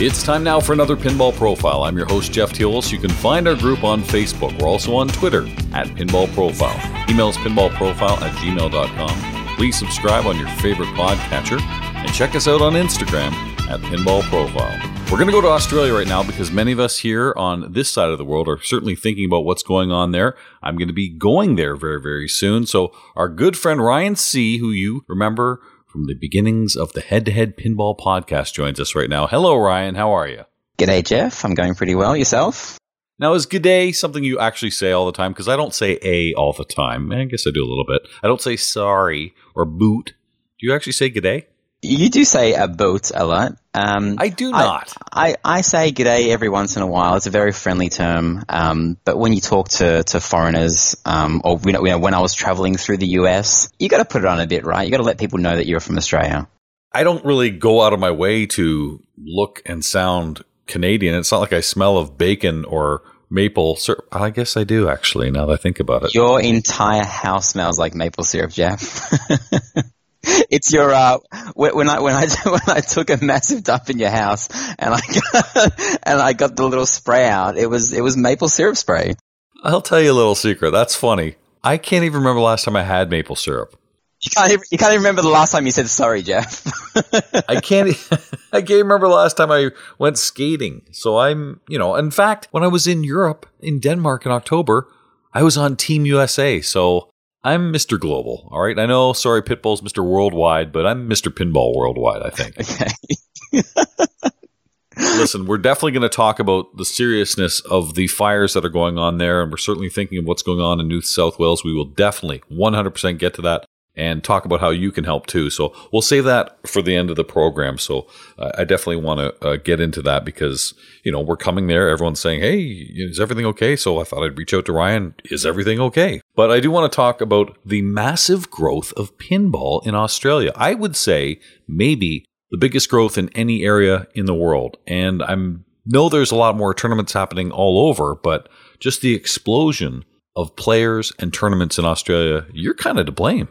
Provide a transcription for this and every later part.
It's time now for another Pinball Profile. I'm your host, Jeff Teolis. You can find our group on Facebook. We're also on Twitter at Pinball Profile. Emails pinballprofile at gmail.com. Please subscribe on your favorite podcatcher and check us out on Instagram at Pinball Profile. We're going to go to Australia right now because many of us here on this side of the world are certainly thinking about what's going on there. I'm going to be going there very, very soon. So, our good friend Ryan C., who you remember from the beginnings of the Head to Head Pinball podcast joins us right now. Hello, Ryan. How are you? G'day, Jeff. I'm going pretty well. Yourself? Now, is "g'day" something you actually say all the time? Because I don't say "a" all the time. I guess I do a little bit. I don't say "sorry" or "boot." Do you actually say "g'day"? You do say a boot a lot. Um, I do not. I, I, I, say g'day every once in a while. It's a very friendly term. Um, but when you talk to, to foreigners, um, or you know, you know, when I was traveling through the US, you got to put it on a bit, right? You got to let people know that you're from Australia. I don't really go out of my way to look and sound Canadian. It's not like I smell of bacon or maple syrup. I guess I do actually. Now that I think about it, your entire house smells like maple syrup, Jeff. it's your uh, when I when I when I took a massive dump in your house and I got, and I got the little spray out. It was it was maple syrup spray. I'll tell you a little secret. That's funny. I can't even remember the last time I had maple syrup. You can't, even, you can't even remember the last time you said sorry, Jeff. I can't. I can't remember the last time I went skating. So I'm, you know, in fact, when I was in Europe, in Denmark in October, I was on Team USA. So I'm Mr. Global. All right. I know, sorry, Pitbull's Mr. Worldwide, but I'm Mr. Pinball Worldwide, I think. Okay. Listen, we're definitely going to talk about the seriousness of the fires that are going on there. And we're certainly thinking of what's going on in New South Wales. We will definitely 100% get to that and talk about how you can help too. So we'll save that for the end of the program. So uh, I definitely want to uh, get into that because, you know, we're coming there. Everyone's saying, Hey, is everything okay? So I thought I'd reach out to Ryan. Is everything okay? But I do want to talk about the massive growth of pinball in Australia. I would say maybe the biggest growth in any area in the world. And I know there's a lot more tournaments happening all over, but just the explosion of players and tournaments in Australia, you're kind of to blame.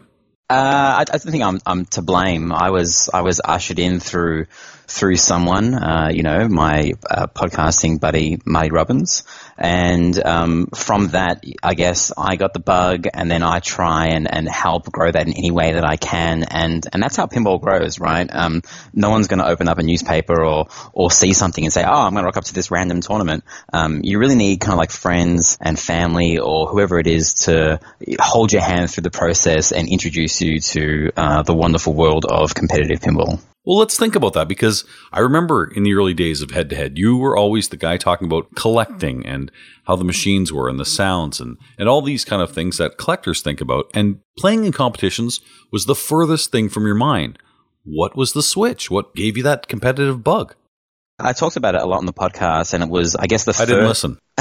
Uh, I, I don't think I'm I'm to blame. I was I was ushered in through through someone, uh, you know, my uh, podcasting buddy Marty Robbins, and um, from that, I guess I got the bug, and then I try and, and help grow that in any way that I can, and and that's how pinball grows, right? Um, no one's going to open up a newspaper or or see something and say, oh, I'm going to rock up to this random tournament. Um, you really need kind of like friends and family or whoever it is to hold your hand through the process and introduce you to uh, the wonderful world of competitive pinball. Well, let's think about that because I remember in the early days of head to head, you were always the guy talking about collecting and how the machines were and the sounds and, and all these kind of things that collectors think about. And playing in competitions was the furthest thing from your mind. What was the switch? What gave you that competitive bug? I talked about it a lot on the podcast, and it was, I guess, the. I did didn't listen.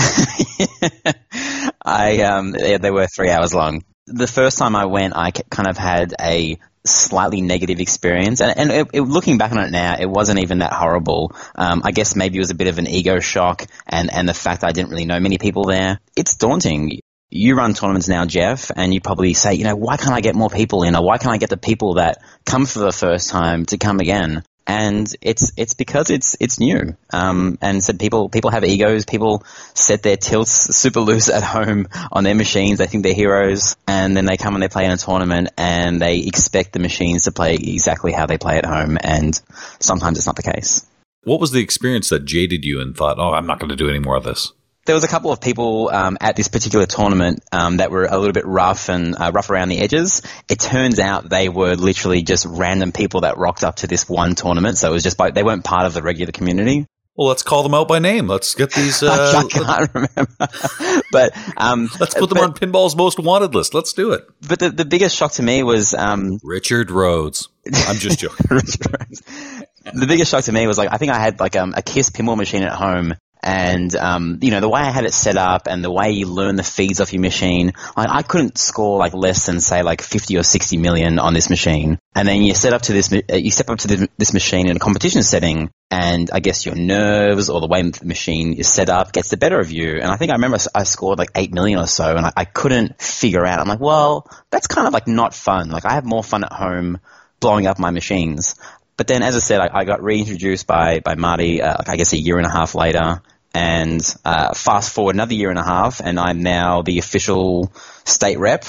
I um, yeah, they were three hours long. The first time I went, I kind of had a slightly negative experience. And, and it, it, looking back on it now, it wasn't even that horrible. Um, I guess maybe it was a bit of an ego shock and, and the fact that I didn't really know many people there. It's daunting. You run tournaments now, Jeff, and you probably say, you know, why can't I get more people in? Or why can't I get the people that come for the first time to come again? And it's it's because it's it's new. Um, and so people people have egos. People set their tilts super loose at home on their machines. They think they're heroes, and then they come and they play in a tournament, and they expect the machines to play exactly how they play at home. And sometimes it's not the case. What was the experience that jaded you and thought, "Oh, I'm not going to do any more of this"? There was a couple of people um, at this particular tournament um, that were a little bit rough and uh, rough around the edges. It turns out they were literally just random people that rocked up to this one tournament. So it was just by, they weren't part of the regular community. Well, let's call them out by name. Let's get these. Uh, I can't remember, but um, let's put them but, on Pinball's most wanted list. Let's do it. But the, the biggest shock to me was um, Richard Rhodes. I'm just joking. the biggest shock to me was like I think I had like um, a Kiss pinball machine at home, and um, you know the way I had it set up and the way you learn the feeds off your machine, I, I, couldn't score like less than say like 50 or 60 million on this machine. And then you set up to this, uh, you step up to this, this machine in a competition setting, and I guess your nerves or the way the machine is set up gets the better of you. And I think I remember I scored like 8 million or so, and I, I couldn't figure out. I'm like, well, that's kind of like not fun. Like I have more fun at home blowing up my machines But then, as I said, I, I got reintroduced by by Marty, uh, I guess a year and a half later, and uh, fast forward another year and a half, and I'm now the official state rep.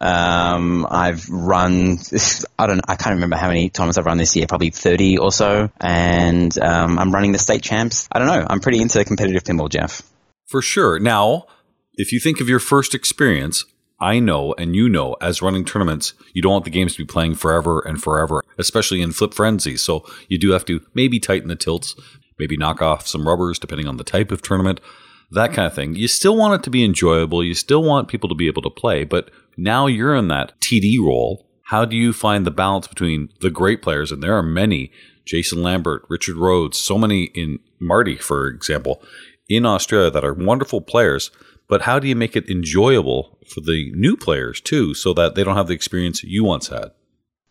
Um, I've run, I don't, I can't remember how many times I've run this year, probably 30 or so, and um, I'm running the state champs. I don't know. I'm pretty into competitive pinball, Jeff. For sure. Now, if you think of your first experience, I know and you know as running tournaments, you don't want the games to be playing forever and forever, especially in flip frenzy. So you do have to maybe tighten the tilts, maybe knock off some rubbers depending on the type of tournament, that kind of thing. You still want it to be enjoyable. You still want people to be able to play, but now you're in that TD role. How do you find the balance between the great players? And there are many Jason Lambert, Richard Rhodes, so many in Marty, for example, in Australia that are wonderful players. But how do you make it enjoyable for the new players too, so that they don't have the experience you once had?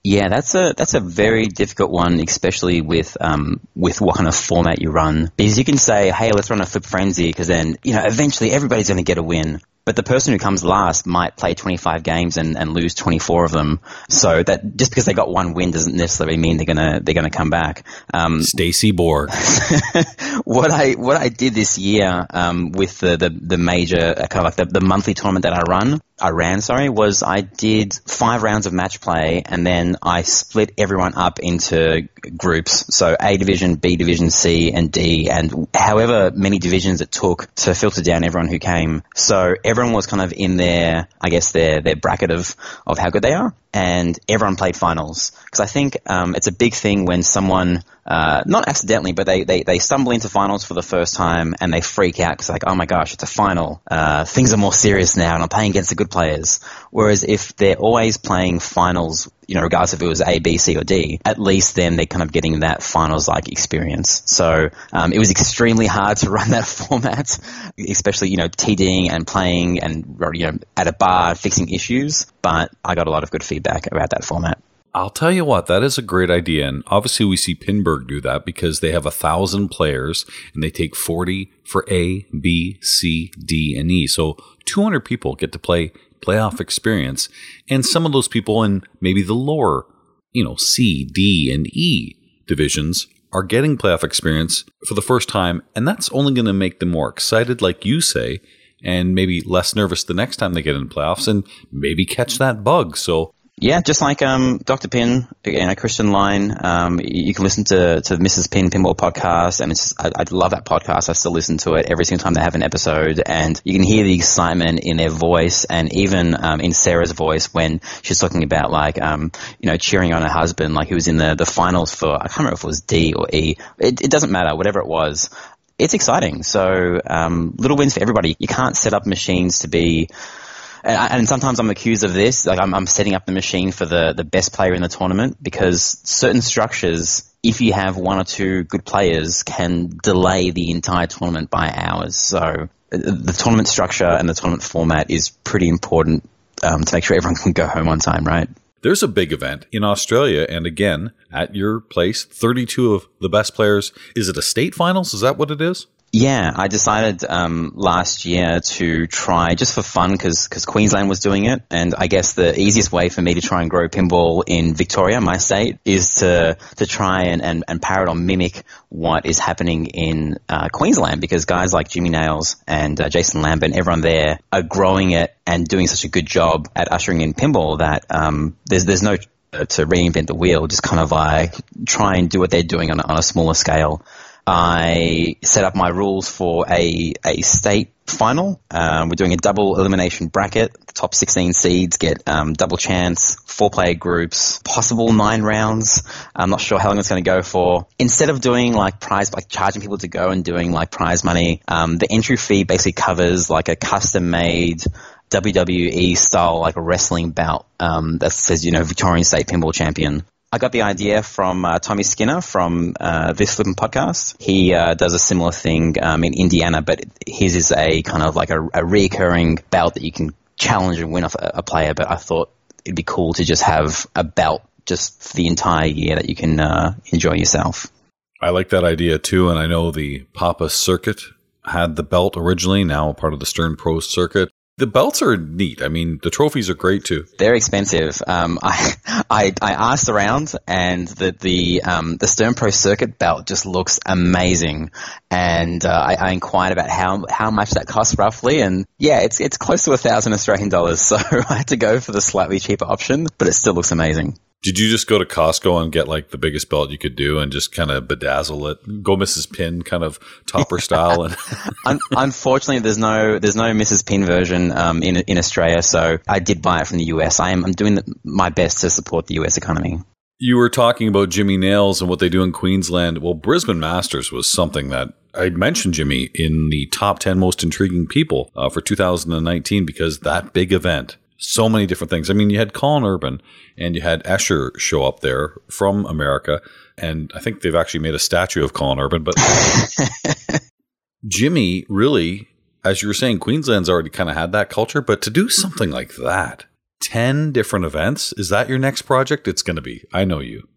Yeah, that's a that's a very difficult one, especially with um, with what kind of format you run. Because you can say, "Hey, let's run a flip frenzy," because then you know eventually everybody's going to get a win. But the person who comes last might play 25 games and, and lose 24 of them. So that just because they got one win doesn't necessarily mean they're gonna they're gonna come back. Um, Stacy Borg. what I what I did this year um, with the, the, the major uh, kind of like the, the monthly tournament that I run, I ran, sorry, was I did five rounds of match play and then I split everyone up into groups. So A division, B division, C and D and however many divisions it took to filter down everyone who came. So everyone was kind of in their, I guess their, their bracket of, of how good they are and everyone played finals. Because I think um, it's a big thing when someone, uh, not accidentally, but they, they, they stumble into finals for the first time and they freak out because like, oh my gosh, it's a final. Uh, things are more serious now and I'm playing against the good players. Whereas if they're always playing finals, you know, regardless if it was A, B, C, or D, at least then they're kind of getting that finals-like experience. So um, it was extremely hard to run that format, especially, you know, TDing and playing and, you know, at a bar fixing issues. But I got a lot of good feedback about that format. I'll tell you what, that is a great idea. And obviously, we see Pinburgh do that because they have a thousand players and they take 40 for A, B, C, D, and E. So 200 people get to play playoff experience. And some of those people in maybe the lower, you know, C, D, and E divisions are getting playoff experience for the first time. And that's only going to make them more excited, like you say, and maybe less nervous the next time they get in playoffs and maybe catch that bug. So yeah, just like um, Dr. Pin, again, a Christian line. Um, you can listen to, to Mrs. Pin Pinball podcast, and it's just, I, I, love that podcast. I still listen to it every single time they have an episode, and you can hear the excitement in their voice, and even um, in Sarah's voice when she's talking about like um, you know cheering on her husband, like he was in the the finals for I can't remember if it was D or E. It, it doesn't matter, whatever it was. It's exciting. So um, little wins for everybody. You can't set up machines to be and, and sometimes I'm accused of this. Like I'm, I'm setting up the machine for the, the best player in the tournament because certain structures, if you have one or two good players, can delay the entire tournament by hours. So the tournament structure and the tournament format is pretty important um, to make sure everyone can go home on time, right? There's a big event in Australia, and again, at your place, 32 of the best players. Is it a state finals? Is that what it is? Yeah, I decided um, last year to try just for fun because Queensland was doing it, and I guess the easiest way for me to try and grow pinball in Victoria, my state, is to to try and, and, and parrot or mimic what is happening in uh, Queensland because guys like Jimmy Nails and uh, Jason Lambert, everyone there are growing it and doing such a good job at ushering in pinball that um, there's there's no to reinvent the wheel, just kind of like try and do what they're doing on, on a smaller scale. I set up my rules for a, a state final. Um, we're doing a double elimination bracket. The top 16 seeds get um, double chance, four player groups, possible nine rounds. I'm not sure how long it's going to go for. Instead of doing like prize, like charging people to go and doing like prize money, um, the entry fee basically covers like a custom made WWE style like a wrestling bout um, that says you know Victorian State Pinball Champion. I got the idea from uh, Tommy Skinner from uh, this Flippin' podcast. He uh, does a similar thing um, in Indiana, but his is a kind of like a, a recurring bout that you can challenge and win off a, a, player. But I thought it'd be cool to just have a belt just for the entire year that you can uh, enjoy yourself. I like that idea too, and I know the Papa Circuit had the belt originally, now part of the Stern Pro Circuit. The belts are neat. I mean, the trophies are great too. They're expensive. Um, I, I, I asked around, and the the um, the Stern Pro Circuit belt just looks amazing. And uh, I, I, inquired about how how much that costs roughly, and yeah, it's it's close to a thousand Australian dollars. So I had to go for the slightly cheaper option, but it still looks amazing. Did you just go to Costco and get like the biggest belt you could do and just kind of bedazzle it, go Mrs. Pin kind of topper style? And Un- unfortunately, there's no there's no Mrs. Pin version um, in in Australia, so I did buy it from the US. I am I'm doing the, my best to support the US economy. You were talking about Jimmy Nails and what they do in Queensland. Well, Brisbane Masters was something that I mentioned Jimmy in the top 10 most intriguing people uh, for 2019 because that big event so many different things. I mean, you had Colin Urban and you had Escher show up there from America, and I think they've actually made a statue of Colin Urban. But Jimmy, really, as you were saying, Queensland's already kind of had that culture, but to do something like that, 10 different events, is that your next project? It's going to be. I know you.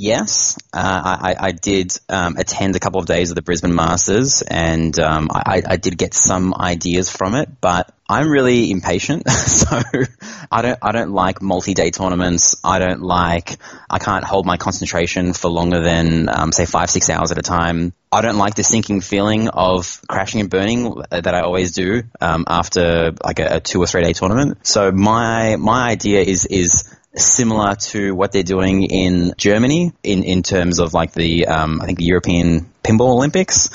Yes, uh, I, I, did um, attend a couple of days of the Brisbane Masters, and um, I, I, did get some ideas from it. But I'm really impatient, so I don't I don't like multi-day tournaments. I don't like I can't hold my concentration for longer than um, say five six hours at a time. I don't like the sinking feeling of crashing and burning that I always do um, after like a, a two or three day tournament. So my my idea is is similar to what they're doing in Germany in, in terms of like the um, I think the European Pinball Olympics.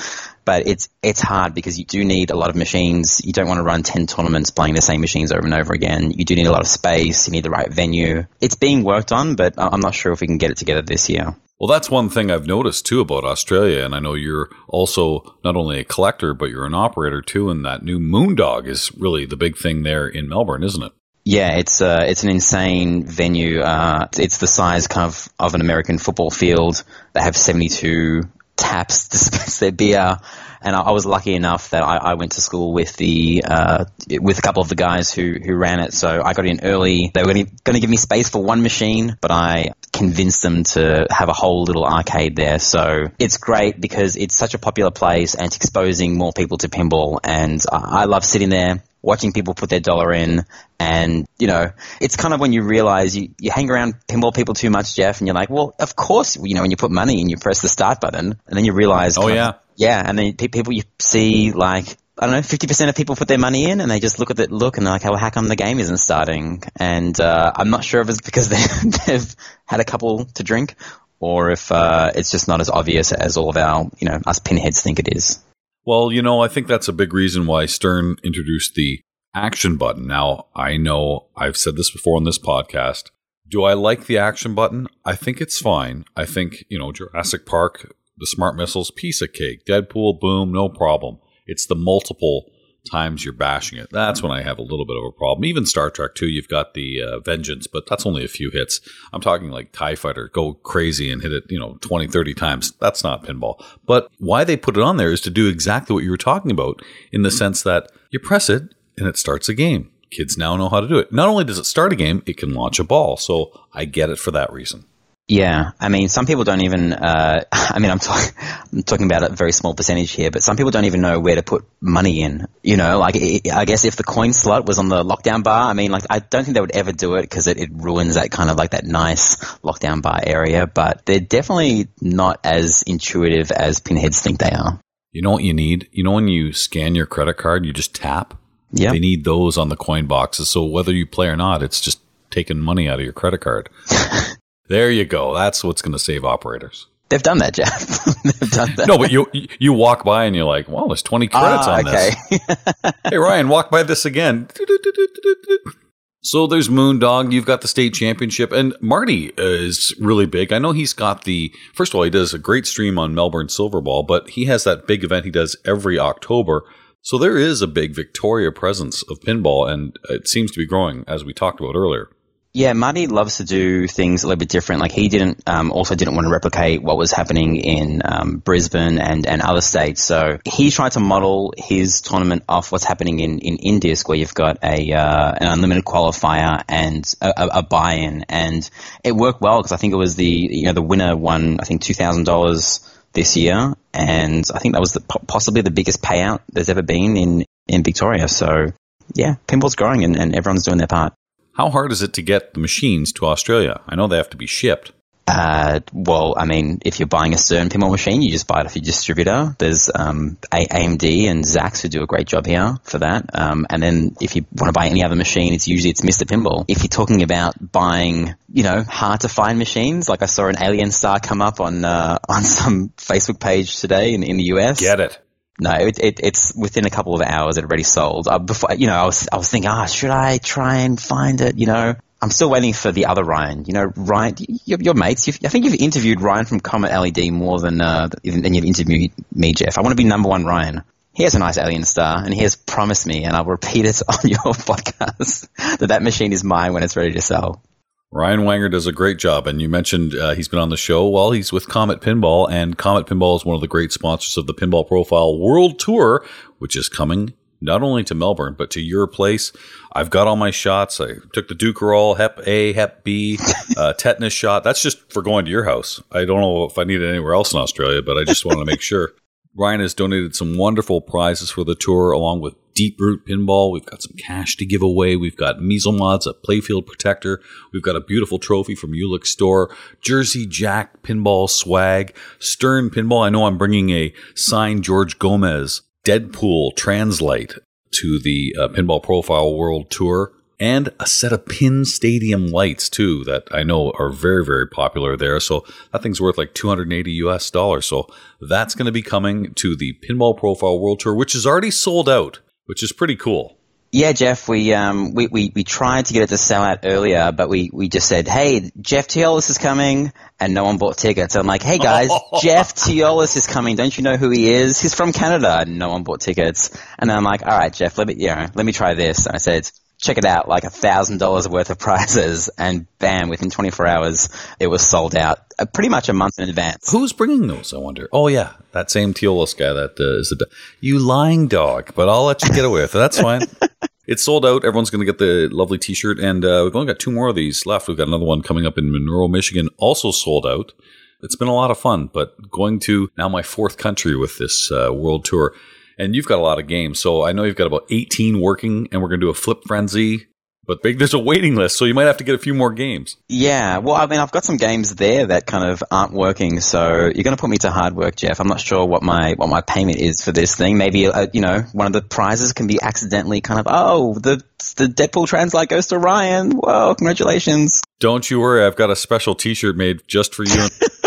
But it's it's hard because you do need a lot of machines. You don't want to run ten tournaments playing the same machines over and over again. You do need a lot of space. You need the right venue. It's being worked on, but I'm not sure if we can get it together this year. Well, that's one thing I've noticed too about Australia, and I know you're also not only a collector, but you're an operator too. And that new Moondog is really the big thing there in Melbourne, isn't it? Yeah, it's uh, it's an insane venue. Uh, it's the size kind of of an American football field. They have seventy two taps to dispense their beer, and I, I was lucky enough that I, I, went to school with the uh, with a couple of the guys who who ran it. So I got in early. They were going to give me space for one machine, but I convinced them to have a whole little arcade there. So it's great because it's such a popular place and it's exposing more people to pinball. And I, I love sitting there watching people put their dollar in. And, you know, it's kind of when you realize you, you hang around pinball people too much, Jeff, and you're like, well, of course, you know, when you put money in, you press the start button, and then you realize, oh, yeah. Of, yeah. And then people you see like, I don't know, 50% of people put their money in and they just look at the look and they're like, oh, how come the game isn't starting? And, uh, I'm not sure if it's because they, they've had a couple to drink or if, uh, it's just not as obvious as all of our, you know, us pinheads think it is. Well, you know, I think that's a big reason why Stern introduced the action button. Now, I know I've said this before on this podcast. Do I like the action button? I think it's fine. I think, you know, Jurassic Park, the smart missiles, piece of cake. Deadpool, boom, no problem. It's the multiple times you're bashing it. That's when I have a little bit of a problem. Even Star Trek 2, you've got the uh, Vengeance, but that's only a few hits. I'm talking like TIE Fighter, go crazy and hit it, you know, 20, 30 times. That's not pinball. But why they put it on there is to do exactly what you were talking about in the sense that you press it and it starts a game. Kids now know how to do it. Not only does it start a game, it can launch a ball. So I get it for that reason. Yeah, I mean, some people don't even. Uh, I mean, I'm, talk- I'm talking about a very small percentage here, but some people don't even know where to put money in. You know, like it, I guess if the coin slot was on the lockdown bar, I mean, like I don't think they would ever do it because it, it ruins that kind of like that nice lockdown bar area. But they're definitely not as intuitive as pinheads think they are. You know what you need? You know when you scan your credit card, you just tap. Yeah, they need those on the coin boxes. So whether you play or not, it's just taking money out of your credit card. There you go. That's what's going to save operators. They've done that, Jeff. They've done that. No, but you you walk by and you're like, well, there's 20 credits ah, on okay. this. hey, Ryan, walk by this again. So there's Moondog. You've got the state championship, and Marty is really big. I know he's got the. First of all, he does a great stream on Melbourne Silverball, but he has that big event he does every October. So there is a big Victoria presence of pinball, and it seems to be growing, as we talked about earlier. Yeah, Marty loves to do things a little bit different. Like he didn't, um, also didn't want to replicate what was happening in um, Brisbane and, and other states. So he tried to model his tournament off what's happening in, in Indisc, where you've got a uh, an unlimited qualifier and a, a buy-in, and it worked well because I think it was the you know the winner won I think two thousand dollars this year, and I think that was the, possibly the biggest payout there's ever been in in Victoria. So yeah, pinball's growing and, and everyone's doing their part. How hard is it to get the machines to Australia? I know they have to be shipped. Uh, well, I mean, if you're buying a certain pinball machine, you just buy it off your distributor. There's um, AMD and Zax who do a great job here for that. Um, and then if you want to buy any other machine, it's usually it's Mr. Pinball. If you're talking about buying, you know, hard to find machines, like I saw an Alien Star come up on uh, on some Facebook page today in, in the US. Get it. No, it, it, it's within a couple of hours it already sold. Uh, before, you know, I was I was thinking, ah, oh, should I try and find it? You know, I'm still waiting for the other Ryan. You know, Ryan, your, your mates. I think you've interviewed Ryan from Comet LED more than uh, than you've interviewed me, Jeff. I want to be number one Ryan. He has a nice alien star, and he has promised me, and I'll repeat it on your podcast, that that machine is mine when it's ready to sell. Ryan Wanger does a great job, and you mentioned uh, he's been on the show. Well, he's with Comet Pinball, and Comet Pinball is one of the great sponsors of the Pinball Profile World Tour, which is coming not only to Melbourne, but to your place. I've got all my shots. I took the Dukoral, Hep A, Hep B, uh, tetanus shot. That's just for going to your house. I don't know if I need it anywhere else in Australia, but I just want to make sure. Ryan has donated some wonderful prizes for the tour, along with Deep Root Pinball. We've got some cash to give away. We've got Mezel Mods, a playfield protector. We've got a beautiful trophy from Ulick Store, Jersey Jack Pinball swag, Stern Pinball. I know I'm bringing a signed George Gomez Deadpool translite to the uh, Pinball Profile World Tour and a set of pin stadium lights too that I know are very very popular there. So that thing's worth like 280 US dollars. So that's going to be coming to the Pinball Profile World Tour which is already sold out, which is pretty cool. Yeah, Jeff, we, um, we, we, we tried to get it to sell out earlier, but we, we just said, hey, Jeff Teolis is coming, and no one bought tickets. I'm like, hey guys, Jeff Teolis is coming. Don't you know who he is? He's from Canada. And no one bought tickets. And I'm like, all right, Jeff, let me, you know, let me try this. And I said, check it out, like a thousand dollars worth of prizes, and bam, within 24 hours, it was sold out, uh, pretty much a month in advance. Who's bringing those? I wonder. Oh yeah, that same Teolis guy that uh, is the you lying dog. But I'll let you get away with it. That's fine. It's sold out. Everyone's going to get the lovely T-shirt, and uh, we've only got two more of these left. We've got another one coming up in Monroe, Michigan, also sold out. It's been a lot of fun, but going to now my fourth country with this uh, world tour, and you've got a lot of games. So I know you've got about 18 working, and we're going to do a flip frenzy but big, there's a waiting list, so you might have to get a few more games. Yeah, well, I mean, I've got some games there that kind of aren't working, so you're going to put me to hard work, Jeff. I'm not sure what my what my payment is for this thing. Maybe uh, you know, one of the prizes can be accidentally kind of oh, the the Deadpool translite goes to Ryan. Whoa, congratulations! Don't you worry, I've got a special T-shirt made just for you.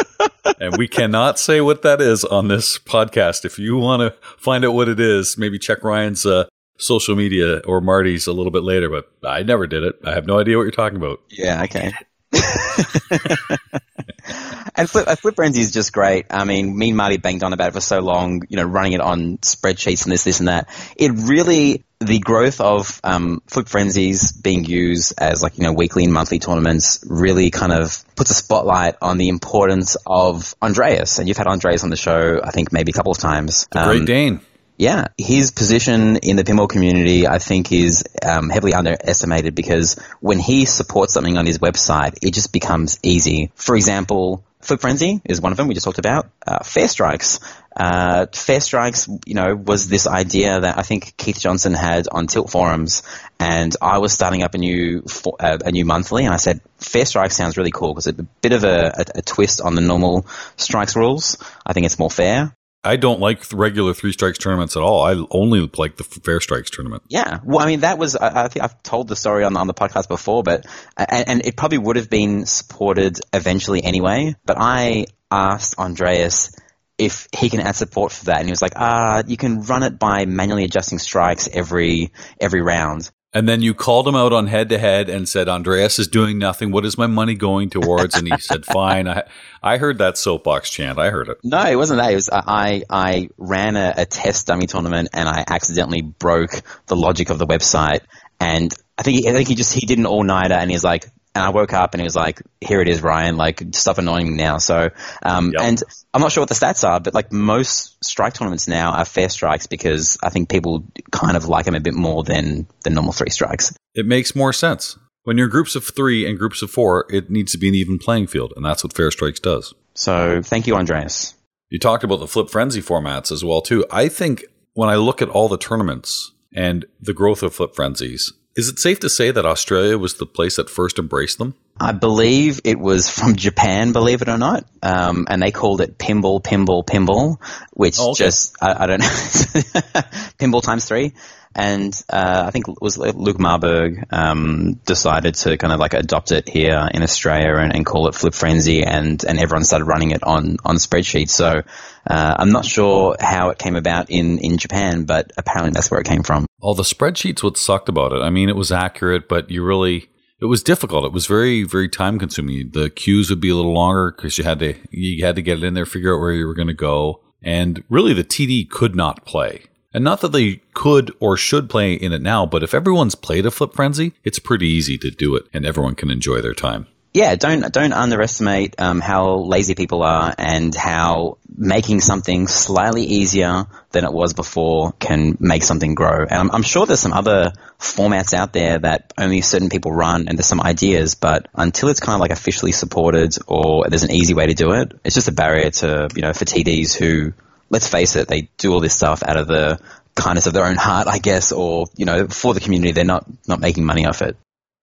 and we cannot say what that is on this podcast. If you want to find out what it is, maybe check Ryan's uh, social media or Marty's a little bit later, but I never did it. I have no idea what you're talking about. Yeah, okay. and Flip, uh, Flip Frenzy is just great. I mean, me and Marty banged on about it for so long, you know, running it on spreadsheets and this, this, and that. It really, the growth of um, Flip Frenzies being used as like, you know, weekly and monthly tournaments really kind of puts a spotlight on the importance of Andreas. And you've had Andreas on the show, I think, maybe a couple of times. The Great um, Dane yeah, his position in the pinball community, I think, is um, heavily underestimated because when he supports something on his website, it just becomes easy. For example, Flip Frenzy is one of them we just talked about. Uh, Fair Strikes. Uh, Fair Strikes, you know, was this idea that I think Keith Johnson had on Tilt forums, and I was starting up a new uh, a new monthly, and I said Fair Strikes sounds really cool because it's a bit of a, a, a twist on the normal strikes rules. I think it's more fair. I don't like regular three strikes tournaments at all. I only like the fair strikes tournament. Yeah, well, I mean that was I, I think I've told the story on on the podcast before, but and, and, it probably would have been supported eventually anyway. But I asked Andreas if he can add support for that, and he was like, "Ah, you can run it by manually adjusting strikes every every round." And then you called him out on head to head and said, Andreas is doing nothing. What is my money going towards? And he said, fine. I, I heard that soapbox chant. I heard it. No, it wasn't that. It was, I, I ran a, a test dummy tournament and I accidentally broke the logic of the website. And I think he, I think he just, he did an all nighter and he's like, and I woke up and he was like, "Here it is, Ryan. Like, stop annoying me now." So, um, yep. and I'm not sure what the stats are, but like most strike tournaments now are fair strikes because I think people kind of like them a bit more than the normal three strikes. It makes more sense when you're groups of three and groups of four. It needs to be an even playing field, and that's what fair strikes does. So, thank you, Andreas. You talked about the flip frenzy formats as well too. I think when I look at all the tournaments and the growth of flip frenzies. Is it safe to say that Australia was the place that first embraced them? I believe it was from Japan, believe it or not, um, and they called it pinball, pinball, pinball, which oh, okay. just I, I, don't know, pinball times three. And uh, I think it was Luke Marburg um, decided to kind of like adopt it here in Australia and, and, call it Flip Frenzy, and, and everyone started running it on on spreadsheets. So uh, I'm not sure how it came about in in Japan, but apparently that's where it came from. All the spreadsheets, what sucked about it? I mean, it was accurate, but you really it was difficult. It was very, very time consuming. The queues would be a little longer because you had to you had to get it in there, figure out where you were going to go, and really the TD could not play. And not that they could or should play in it now, but if everyone's played a Flip Frenzy, it's pretty easy to do it and everyone can enjoy their time. Yeah, don't don't underestimate um, how lazy people are and how making something slightly easier than it was before can make something grow. And I'm, I'm sure there's some other formats out there that only certain people run and there's some ideas, but until it's kind of like officially supported or there's an easy way to do it, it's just a barrier to, you know, for TDs who let's face it, they do all this stuff out of the kindness of their own heart, I guess, or you know, for the community. They're not not making money off it.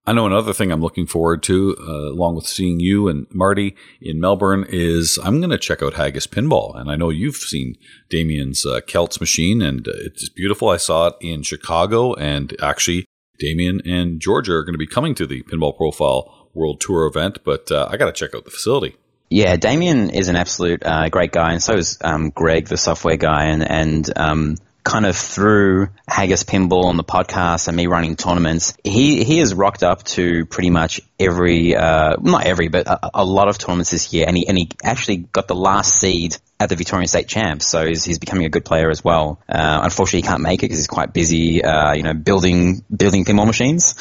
I know another thing I'm looking forward to, uh, along with seeing you and Marty in Melbourne, is I'm going to check out Haggis Pinball. And I know you've seen Damien's uh, Celts machine, and uh, it's beautiful. I saw it in Chicago, and actually, Damien and Georgia are going to be coming to the Pinball Profile World Tour event, but uh, I got to check out the facility. Yeah, Damien is an absolute uh, great guy, and so is um, Greg, the software guy, and and um, kind of through Haggis Pinball on the podcast and me running tournaments, he he has rocked up to pretty much every, uh, not every, but a, a, lot of tournaments this year, and he and he actually got the last seed at the Victorian State Champs, so he's, he's becoming a good player as well. Uh, unfortunately, he can't make it because he's quite busy, uh, you know, building building pinball machines.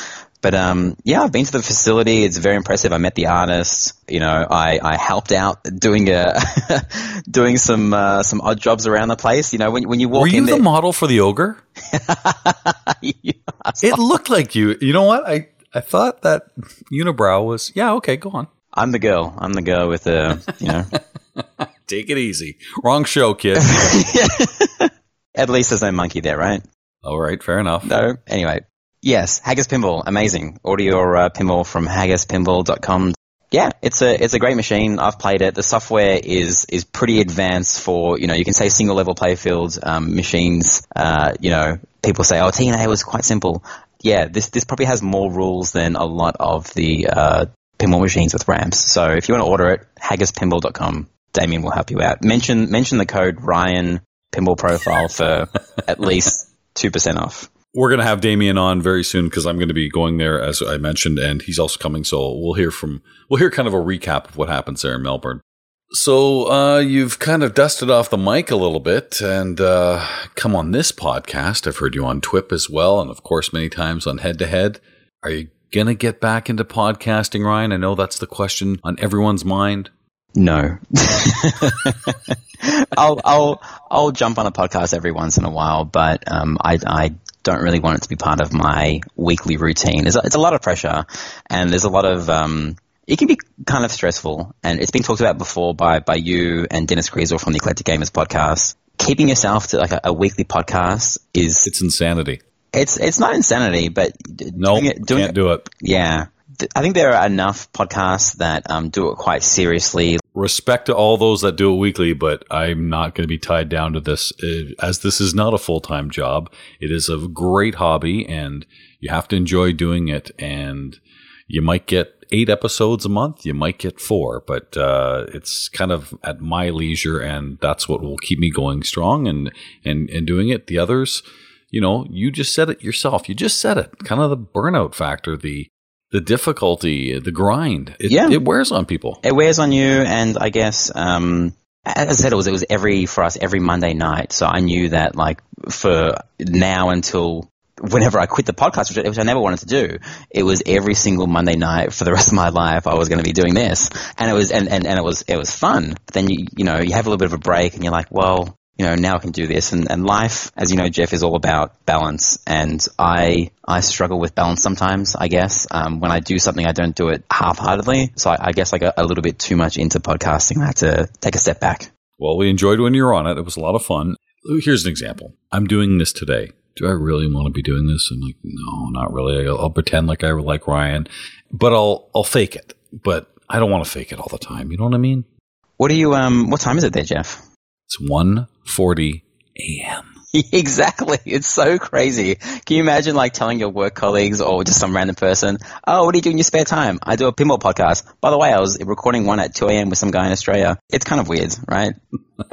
But um, yeah, I've been to the facility. It's very impressive. I met the artists. You know, I, I helped out doing a doing some uh, some odd jobs around the place. You know, when when you walk were you the model for the ogre? it looked like you. You know what? I I thought that unibrow was yeah. Okay, go on. I'm the girl. I'm the girl with the you know. Take it easy. Wrong show, kid. At least there's no monkey there, right? All right, fair enough. No. Anyway, Yes, Haggis Pinball, amazing. Audio uh, pinball from haggispinball.com. Yeah, it's a it's a great machine. I've played it. The software is is pretty advanced for you know you can say single level playfield um, machines. Uh, you know people say oh TNA was quite simple. Yeah, this this probably has more rules than a lot of the uh, pinball machines with ramps. So if you want to order it, haggispinball.com. Damien will help you out. Mention mention the code Ryan Pinball Profile for at least two percent off we're going to have Damien on very soon because I'm going to be going there as I mentioned, and he's also coming. So we'll hear from we'll hear kind of a recap of what happens there in Melbourne. So uh, you've kind of dusted off the mic a little bit and uh, come on this podcast. I've heard you on TWIP as well, and of course many times on Head to Head. Are you gonna get back into podcasting, Ryan? I know that's the question on everyone's mind. No. I'll I'll I'll jump on a podcast every once in a while, but um, I I don't really want it to be part of my weekly routine. It's a, it's a lot of pressure, and there's a lot of um, it can be kind of stressful, and it's been talked about before by by you and Dennis Griesel from the Eclectic Gamers podcast. Keeping yourself to like a, a weekly podcast is it's insanity. It's it's not insanity, but no, nope, can't it, do it. Yeah, I think there are enough podcasts that um, do it quite seriously. Respect to all those that do it weekly, but I'm not going to be tied down to this uh, as this is not a full time job. It is a great hobby, and you have to enjoy doing it. And you might get eight episodes a month, you might get four, but uh, it's kind of at my leisure, and that's what will keep me going strong and and and doing it. The others you know, you just said it yourself. You just said it. Kind of the burnout factor, the the difficulty, the grind. It, yeah. it wears on people. It wears on you, and I guess, um, as I said, it was it was every for us every Monday night. So I knew that like for now until whenever I quit the podcast, which, which, I never wanted to do, it was every single Monday night for the rest of my life. I was going to be doing this, and it was and, and, and it was it was fun. But then you you know you have a little bit of a break, and you're like, well, you know, now I can do this. And, and life, as you know, Jeff, is all about balance. And I, I struggle with balance sometimes, I guess. Um, when I do something, I don't do it half-heartedly. So I, I guess I got a little bit too much into podcasting. I had to take a step back. Well, we enjoyed when you were on it. It was a lot of fun. Here's an example. I'm doing this today. do I really want to be doing this? I'm like, no, not really. I'll, I'll pretend like I like Ryan, but I'll I'll fake it. But I don't want to fake it all the time. You know what I mean? What do you um? What time is it there, Jeff? It's 1.40 a.m. exactly. It's so crazy. Can you imagine like telling your work colleagues or just some random person, "Oh, what do you do in your spare time?" I do a pinball podcast. By the way, I was recording one at 2 a.m. with some guy in Australia. It's kind of weird, right? Uh,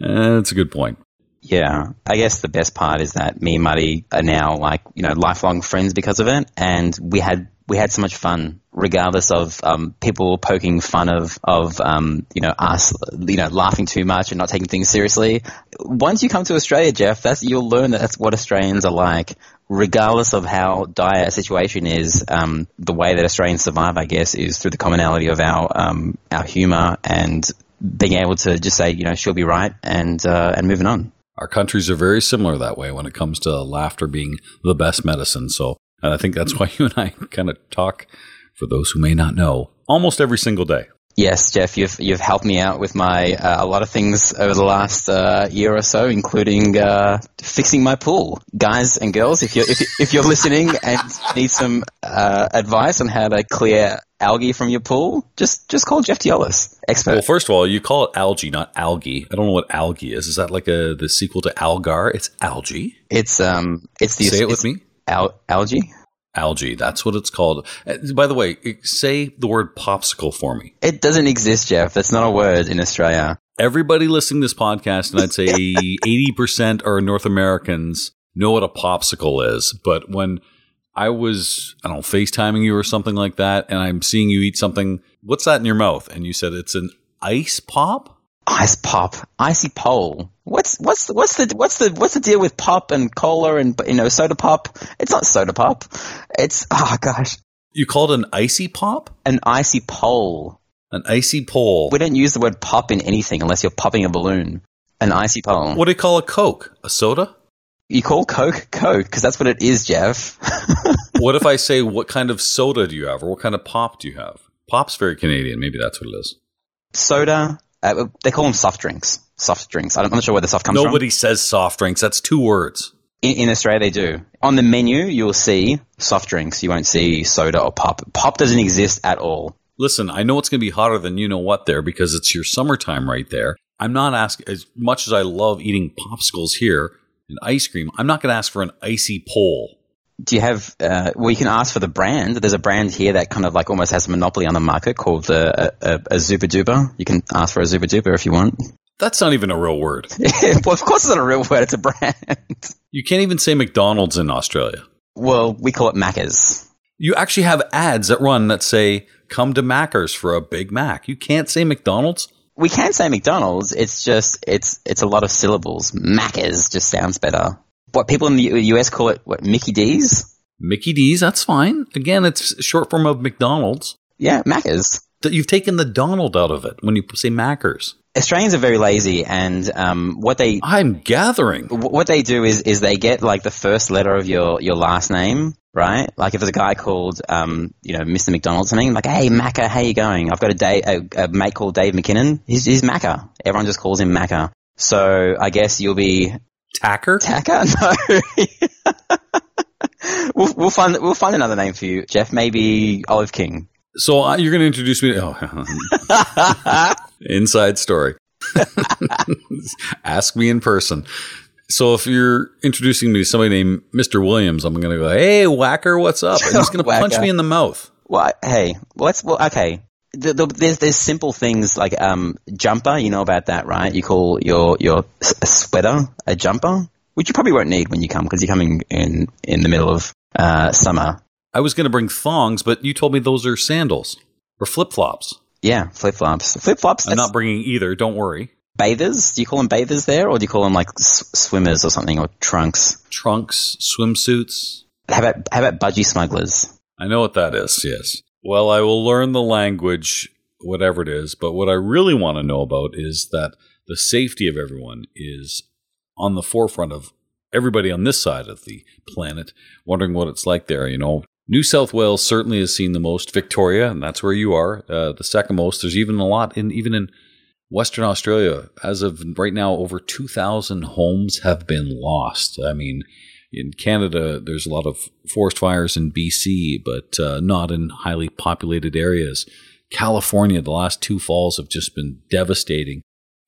that's a good point. Yeah, I guess the best part is that me and Marty are now like you know lifelong friends because of it, and we had we had so much fun, regardless of um, people poking fun of of um, you know us, you know, laughing too much and not taking things seriously. Once you come to Australia, Jeff, that's you'll learn that that's what Australians are like. Regardless of how dire a situation is, um, the way that Australians survive, I guess, is through the commonality of our um, our humour and being able to just say, you know, she'll be right, and uh, and moving on. Our countries are very similar that way when it comes to laughter being the best medicine. So, and I think that's why you and I kind of talk, for those who may not know, almost every single day. Yes, Jeff, you've you've helped me out with my uh, a lot of things over the last uh, year or so, including uh, fixing my pool. Guys and girls, if you're if, if you're listening and need some uh, advice on how to clear algae from your pool, just just call Jeff Teolis, expert. Well, first of all, you call it algae, not algae. I don't know what algae is. Is that like a the sequel to Algar? It's algae. it's um it's the Say it with me. Al- algae. Algae. That's what it's called. Uh, By the way, say the word popsicle for me. It doesn't exist, Jeff. That's not a word in Australia. Everybody listening to this podcast, and I'd say 80% are North Americans, know what a popsicle is. But when I was, I don't know, FaceTiming you or something like that, and I'm seeing you eat something, what's that in your mouth? And you said it's an ice pop? Ice pop, icy pole. What's what's what's the what's the what's the deal with pop and cola and you know soda pop? It's not soda pop. It's oh gosh, You called it an icy pop? an icy pole. An icy pole. We don't use the word pop in anything unless you're popping a balloon. An icy pole. What do you call a Coke? A soda? You call Coke Coke because that's what it is, Jeff. what if I say, what kind of soda do you have, or what kind of pop do you have? Pop's very Canadian. Maybe that's what it is. Soda. Uh, they call them soft drinks. Soft drinks. I'm not sure where the soft comes from. Nobody says soft drinks. That's two words. In, in Australia, they do. On the menu, you'll see soft drinks. You won't see soda or pop. Pop doesn't exist at all. Listen, I know it's going to be hotter than you know what there because it's your summertime right there. I'm not asking, as much as I love eating popsicles here and ice cream, I'm not going to ask for an icy pole. Do you have? Uh, well, you can ask for the brand. There's a brand here that kind of like almost has a monopoly on the market called uh, a, a, a Zooper Dooper. You can ask for a Zooper Dooper if you want. That's not even a real word. well, of course, it's not a real word. It's a brand. You can't even say McDonald's in Australia. well, we call it Macca's. You actually have ads that run that say, come to Macca's for a Big Mac. You can't say McDonald's. We can say McDonald's. It's just it's it's a lot of syllables. Macca's just sounds better. What people in the US call it what Mickey D's? Mickey D's, that's fine. Again, it's short form of McDonald's. Yeah, Macca's. You've taken the Donald out of it when you say Maccers. Australians are very lazy, and um, what they I'm gathering what they do is is they get like the first letter of your your last name, right? Like if there's a guy called um, you know Mr. McDonald something, like hey Macca, how you going? I've got a day a, a mate called Dave McKinnon. He's, he's Macca. Everyone just calls him Macca. So I guess you'll be Tacker? Tacker. No. we'll, we'll find we'll find another name for you, Jeff. Maybe Olive King. So uh, you're going to introduce me to. Oh, inside story. Ask me in person. So if you're introducing me to somebody named Mr. Williams, I'm going to go, hey, whacker, what's up? And he's going to punch me in the mouth. Well, hey, let's. Well, okay. The, the, there's there's simple things like um jumper. You know about that, right? You call your your sweater a jumper, which you probably won't need when you come because you're coming in in the middle of uh, summer. I was going to bring thongs, but you told me those are sandals or flip flops. Yeah, flip flops. Flip flops. I'm not bringing either. Don't worry. bathers. Do you call them bathers there, or do you call them like s- swimmers or something, or trunks? Trunks, swimsuits. How about how about budgie smugglers? I know what that is, yes. Well, I will learn the language, whatever it is, but what I really want to know about is that the safety of everyone is on the forefront of everybody on this side of the planet, wondering what it's like there. You know, New South Wales certainly has seen the most. Victoria, and that's where you are, uh, the second most. There's even a lot in even in Western Australia, as of right now, over 2,000 homes have been lost. I mean, in Canada, there's a lot of forest fires in BC, but uh, not in highly populated areas. California, the last two falls have just been devastating.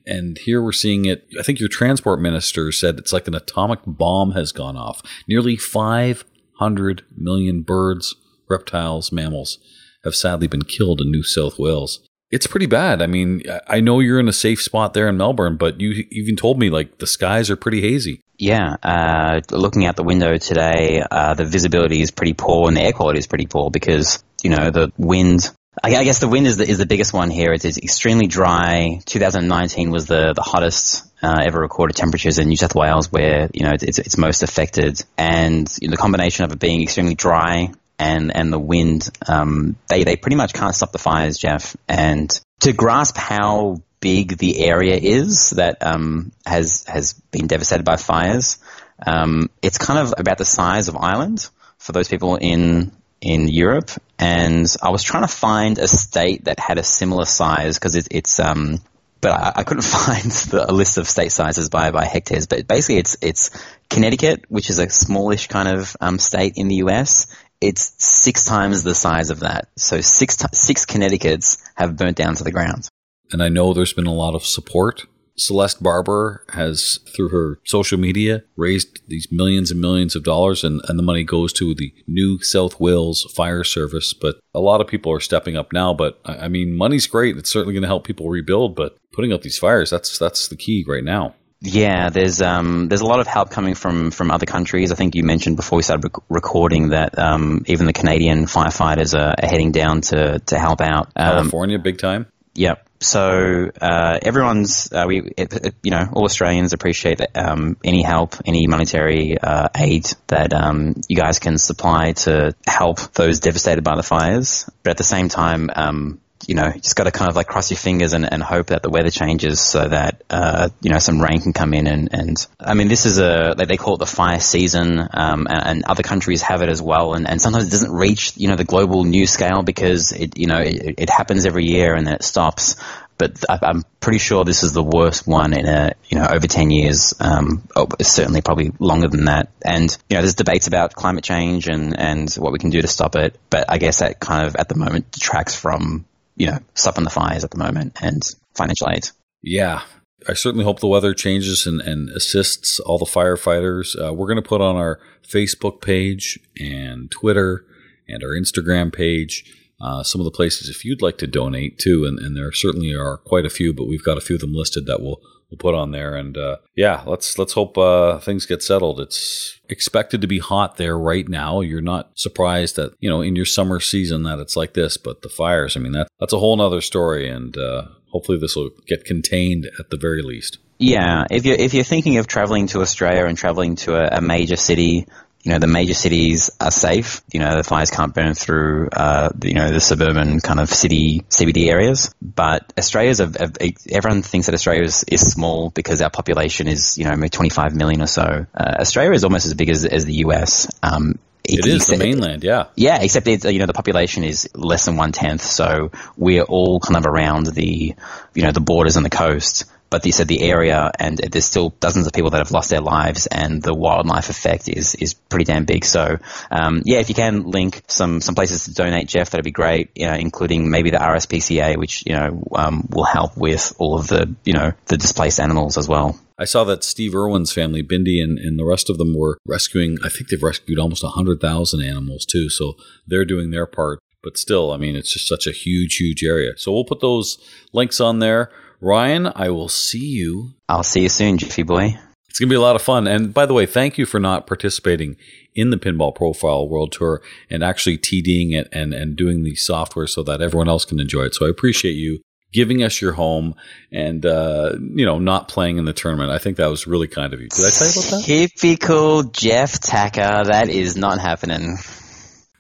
And here we're seeing it. I think your transport minister said it's like an atomic bomb has gone off. Nearly 500 million birds, reptiles, mammals have sadly been killed in New South Wales. It's pretty bad. I mean, I know you're in a safe spot there in Melbourne, but you even told me like the skies are pretty hazy. Yeah, uh, looking out the window today, uh, the visibility is pretty poor and the air quality is pretty poor because you know the wind. I guess the wind is the, is the biggest one here. It's, it's extremely dry. 2019 was the the hottest uh, ever recorded temperatures in New South Wales, where you know it's it's most affected, and you know, the combination of it being extremely dry and and the wind, um, they they pretty much can't stop the fires, Jeff. And to grasp how big the area is that um, has has been devastated by fires. Um, it's kind of about the size of Ireland for those people in in Europe, and I was trying to find a state that had a similar size because it, it's um, but I, I couldn't find the, a list of state sizes by by hectares. But basically, it's it's Connecticut, which is a smallish kind of um, state in the U.S. It's six times the size of that. So six six Connecticut's have burnt down to the ground. And I know there's been a lot of support. Celeste Barber has, through her social media, raised these millions and millions of dollars, and, and the money goes to the New South Wales Fire Service. But a lot of people are stepping up now. But I mean, money's great; it's certainly going to help people rebuild. But putting out these fires—that's that's the key right now. Yeah, there's um, there's a lot of help coming from, from other countries. I think you mentioned before we started rec- recording that um, even the Canadian firefighters are, are, heading down to, to help out. Um, California, big time. Yep so uh, everyone's uh, we it, it, you know all Australians appreciate um, any help, any monetary uh, aid that um, you guys can supply to help those devastated by the fires. But at the same time, um, you know, you just got to kind of like cross your fingers and, and hope that the weather changes so that, uh, you know, some rain can come in. And, and I mean, this is a, they call it the fire season, um, and, and, other countries have it as well. And, and sometimes it doesn't reach, you know, the global news scale because it, you know, it, it happens every year and then it stops. But I'm pretty sure this is the worst one in a, you know, over 10 years. Um, oh, certainly probably longer than that. And, you know, there's debates about climate change and, and what we can do to stop it. But I guess that kind of at the moment detracts from you know, stopping the fires at the moment and financial aid. Yeah. I certainly hope the weather changes and, and assists all the firefighters. Uh, we're going to put on our Facebook page and Twitter and our Instagram page uh, some of the places if you'd like to donate too. And, and there certainly are quite a few, but we've got a few of them listed that we'll we'll put on there. And uh, yeah, let's let's hope uh, things get settled. It's expected to be hot there right now. You're not surprised that you know in your summer season that it's like this, but the fires. I mean that that's a whole other story, and uh, hopefully this will get contained at the very least. Yeah, if you're if you're thinking of traveling to Australia and traveling to a, a major city, you know, the major cities are safe. You know, the fires can't burn through, uh, you know, the suburban kind of city CBD areas. But Australia's, a, a, everyone thinks that Australia is, is, small because our population is, you know, maybe 25 million or so. Uh, Australia is almost as big as, as the US. Um, it is except, the mainland, yeah. Yeah, except it's, you know the population is less than one tenth, so we're all kind of around the you know the borders and the coast but you said the area and there's still dozens of people that have lost their lives and the wildlife effect is, is pretty damn big. So, um, yeah, if you can link some, some places to donate, Jeff, that'd be great, you know, including maybe the RSPCA, which, you know, um, will help with all of the, you know, the displaced animals as well. I saw that Steve Irwin's family, Bindi, and, and the rest of them were rescuing, I think they've rescued almost 100,000 animals too. So they're doing their part. But still, I mean, it's just such a huge, huge area. So we'll put those links on there. Ryan, I will see you. I'll see you soon, Jiffy boy. It's going to be a lot of fun. And by the way, thank you for not participating in the Pinball Profile World Tour and actually TDing it and, and doing the software so that everyone else can enjoy it. So I appreciate you giving us your home and, uh, you know, not playing in the tournament. I think that was really kind of you. Did I tell you about that? Typical Jeff Tacker. That is not happening.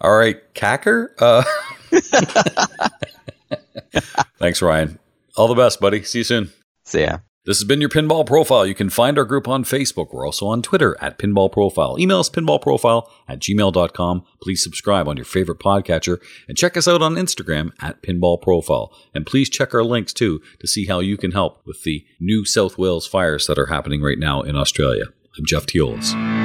All right, Cacker. Uh, thanks, Ryan. All the best, buddy. See you soon. See ya. This has been your Pinball Profile. You can find our group on Facebook. We're also on Twitter at Pinball Profile. Email us pinballprofile at gmail.com. Please subscribe on your favorite podcatcher and check us out on Instagram at Pinball Profile. And please check our links too to see how you can help with the New South Wales fires that are happening right now in Australia. I'm Jeff Teolis.